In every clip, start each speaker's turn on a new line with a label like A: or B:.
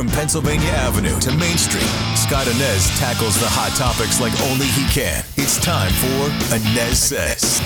A: From Pennsylvania Avenue to Main Street, Scott Anez tackles the hot topics like only he can. It's time for Anez Says.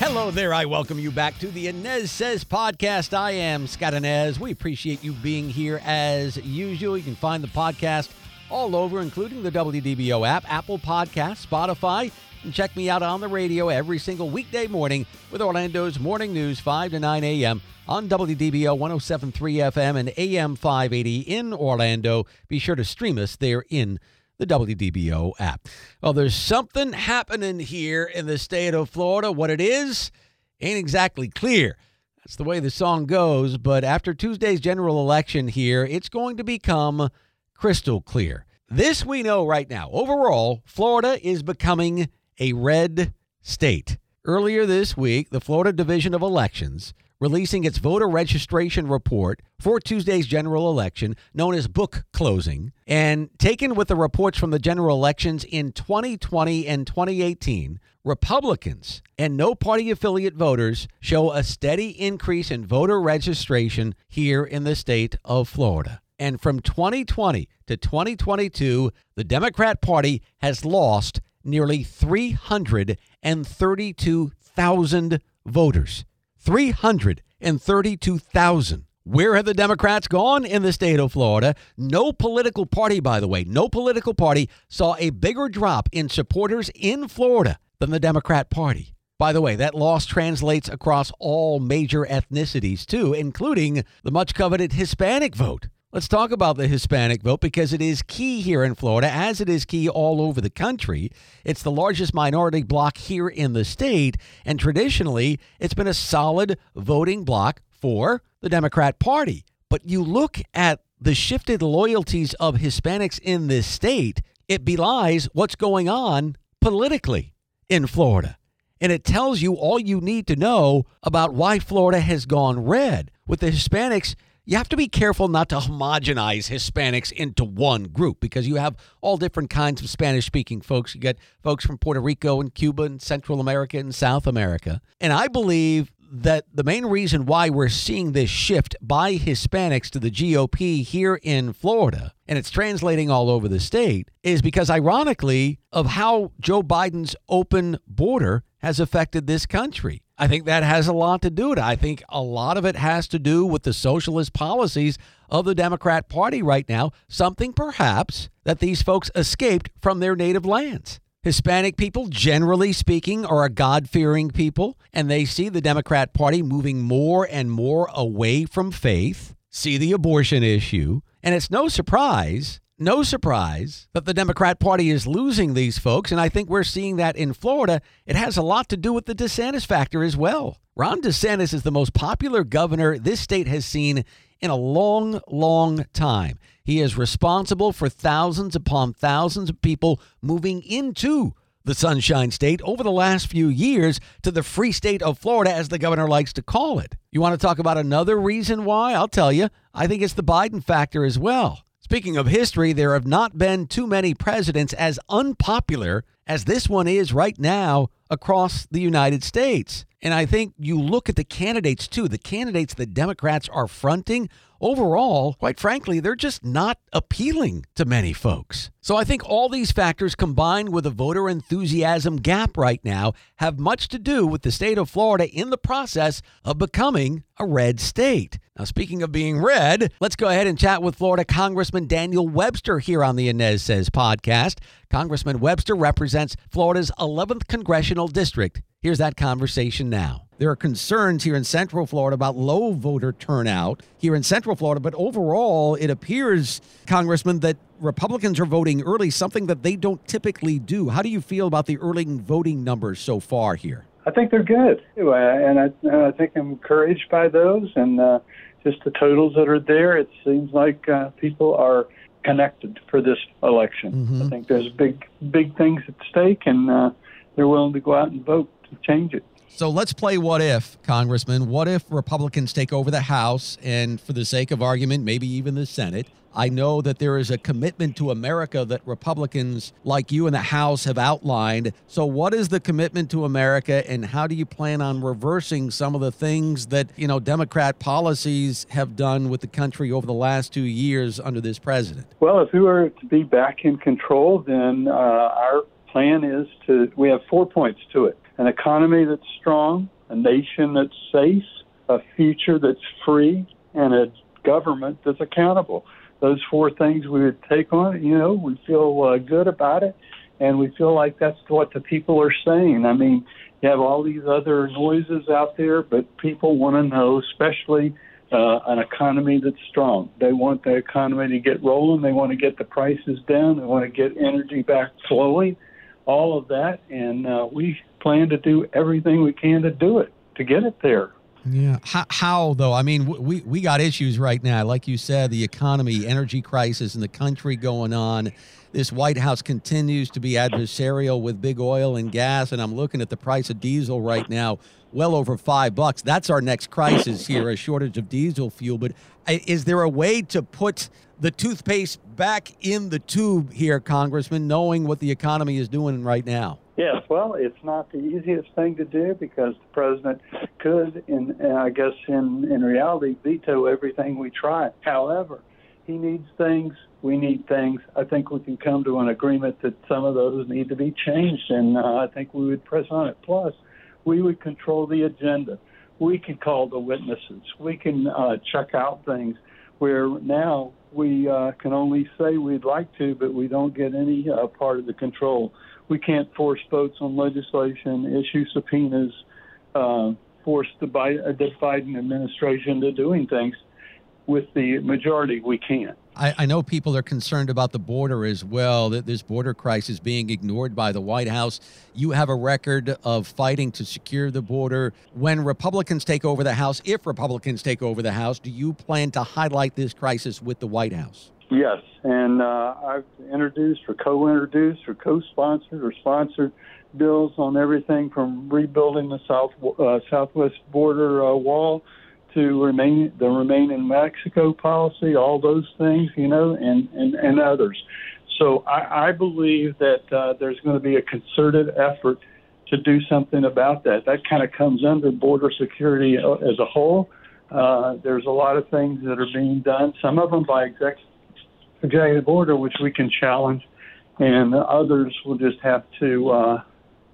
B: Hello there. I welcome you back to the Anez Says podcast. I am Scott Anez. We appreciate you being here as usual. You can find the podcast all over, including the WDBO app, Apple Podcast, Spotify, and check me out on the radio every single weekday morning with Orlando's morning news, 5 to 9 a.m. on WDBO 1073 FM and AM 580 in Orlando. Be sure to stream us there in the WDBO app. Well, there's something happening here in the state of Florida. What it is ain't exactly clear. That's the way the song goes. But after Tuesday's general election here, it's going to become crystal clear. This we know right now. Overall, Florida is becoming a red state. Earlier this week, the Florida Division of Elections releasing its voter registration report for Tuesday's general election, known as book closing, and taken with the reports from the general elections in 2020 and 2018, Republicans and no party affiliate voters show a steady increase in voter registration here in the state of Florida. And from 2020 to 2022, the Democrat Party has lost nearly 332,000 voters. 332,000. Where have the Democrats gone in the state of Florida? No political party, by the way, no political party saw a bigger drop in supporters in Florida than the Democrat Party. By the way, that loss translates across all major ethnicities, too, including the much coveted Hispanic vote. Let's talk about the Hispanic vote because it is key here in Florida, as it is key all over the country. It's the largest minority bloc here in the state, and traditionally, it's been a solid voting bloc for the Democrat Party. But you look at the shifted loyalties of Hispanics in this state, it belies what's going on politically in Florida. And it tells you all you need to know about why Florida has gone red. With the Hispanics, you have to be careful not to homogenize Hispanics into one group because you have all different kinds of Spanish speaking folks. You get folks from Puerto Rico and Cuba and Central America and South America. And I believe that the main reason why we're seeing this shift by Hispanics to the GOP here in Florida, and it's translating all over the state, is because ironically of how Joe Biden's open border has affected this country. I think that has a lot to do with it. I think a lot of it has to do with the socialist policies of the Democrat Party right now, something perhaps that these folks escaped from their native lands. Hispanic people, generally speaking, are a God fearing people, and they see the Democrat Party moving more and more away from faith, see the abortion issue, and it's no surprise no surprise that the Democrat Party is losing these folks, and I think we're seeing that in Florida. It has a lot to do with the DeSantis factor as well. Ron DeSantis is the most popular governor this state has seen in a long, long time. He is responsible for thousands upon thousands of people moving into the Sunshine State over the last few years to the free state of Florida, as the governor likes to call it. You want to talk about another reason why? I'll tell you. I think it's the Biden factor as well. Speaking of history, there have not been too many presidents as unpopular as this one is right now across the United States. And I think you look at the candidates too, the candidates the Democrats are fronting, overall, quite frankly, they're just not appealing to many folks. So I think all these factors combined with a voter enthusiasm gap right now have much to do with the state of Florida in the process of becoming a red state. Now, speaking of being red, let's go ahead and chat with Florida Congressman Daniel Webster here on the Anez Says podcast. Congressman Webster represents Florida's 11th congressional district. Here's that conversation now. There are concerns here in Central Florida about low voter turnout here in Central Florida, but overall, it appears, Congressman, that Republicans are voting early, something that they don't typically do. How do you feel about the early voting numbers so far here?
C: I think they're good, and I, and I think I'm encouraged by those, and uh, just the totals that are there. It seems like uh, people are connected for this election. Mm-hmm. I think there's big, big things at stake, and uh, they're willing to go out and vote to change it.
B: So let's play what if, Congressman. What if Republicans take over the House and, for the sake of argument, maybe even the Senate? I know that there is a commitment to America that Republicans like you in the House have outlined. So, what is the commitment to America, and how do you plan on reversing some of the things that, you know, Democrat policies have done with the country over the last two years under this president?
C: Well, if we were to be back in control, then uh, our plan is to, we have four points to it an economy that's strong, a nation that's safe, a future that's free, and a government that's accountable. Those four things we would take on, you know, we feel uh, good about it, and we feel like that's what the people are saying. I mean, you have all these other noises out there, but people want to know, especially uh, an economy that's strong. They want the economy to get rolling. They want to get the prices down. They want to get energy back flowing. All of that, and uh, we plan to do everything we can to do it to get it there.
B: Yeah. How, how, though? I mean, we we got issues right now, like you said, the economy, energy crisis in the country going on. This White House continues to be adversarial with big oil and gas, and I'm looking at the price of diesel right now, well over five bucks. That's our next crisis here, a shortage of diesel fuel. But uh, is there a way to put the toothpaste back in the tube here, Congressman, knowing what the economy is doing right now?
C: Yes, well, it's not the easiest thing to do because the president could, in I guess, in in reality, veto everything we try. However, he needs things. We need things. I think we can come to an agreement that some of those need to be changed, and uh, I think we would press on it. Plus, we would control the agenda. We can call the witnesses. We can uh, check out things where now we uh, can only say we'd like to, but we don't get any uh, part of the control we can't force votes on legislation, issue subpoenas, uh, force the Biden, uh, Biden administration to doing things. With the majority, we can't.
B: I, I, know people are concerned about the border as well, that this border crisis being ignored by the White House. You have a record of fighting to secure the border. When Republicans take over the House, if Republicans take over the House, do you plan to highlight this crisis with the White House?
C: Yes, and uh, I've introduced or co-introduced or co-sponsored or sponsored bills on everything from rebuilding the south uh, southwest border uh, wall to remain the remain in Mexico policy, all those things, you know, and and, and others. So I, I believe that uh, there's going to be a concerted effort to do something about that. That kind of comes under border security uh, as a whole. Uh, there's a lot of things that are being done, some of them by executive executive order, which we can challenge, and others will just have to uh,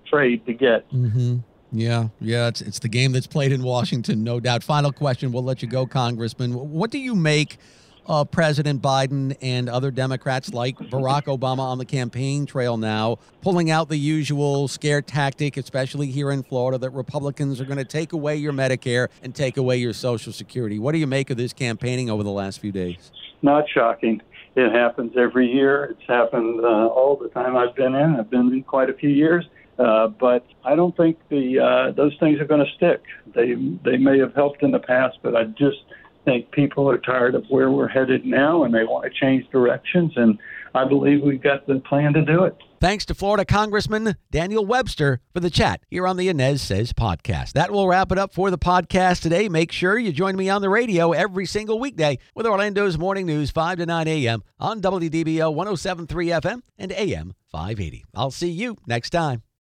C: trade to get.
B: Mm-hmm. Yeah, yeah, it's it's the game that's played in Washington, no doubt. Final question, we'll let you go, Congressman. What do you make of President Biden and other Democrats like Barack Obama on the campaign trail now, pulling out the usual scare tactic, especially here in Florida, that Republicans are going to take away your Medicare and take away your Social Security? What do you make of this campaigning over the last few days?
C: Not shocking. It happens every year. It's happened uh, all the time I've been in. I've been in quite a few years. Uh, but I don't think the uh, those things are going to stick. They they may have helped in the past, but I just think people are tired of where we're headed now, and they want to change directions. And I believe we've got the plan to do it.
B: Thanks to Florida Congressman Daniel Webster for the chat here on the Anez Says podcast. That will wrap it up for the podcast today. Make sure you join me on the radio every single weekday with Orlando's morning news, 5 to 9 a.m. on WDBO 1073 FM and AM 580. I'll see you next time.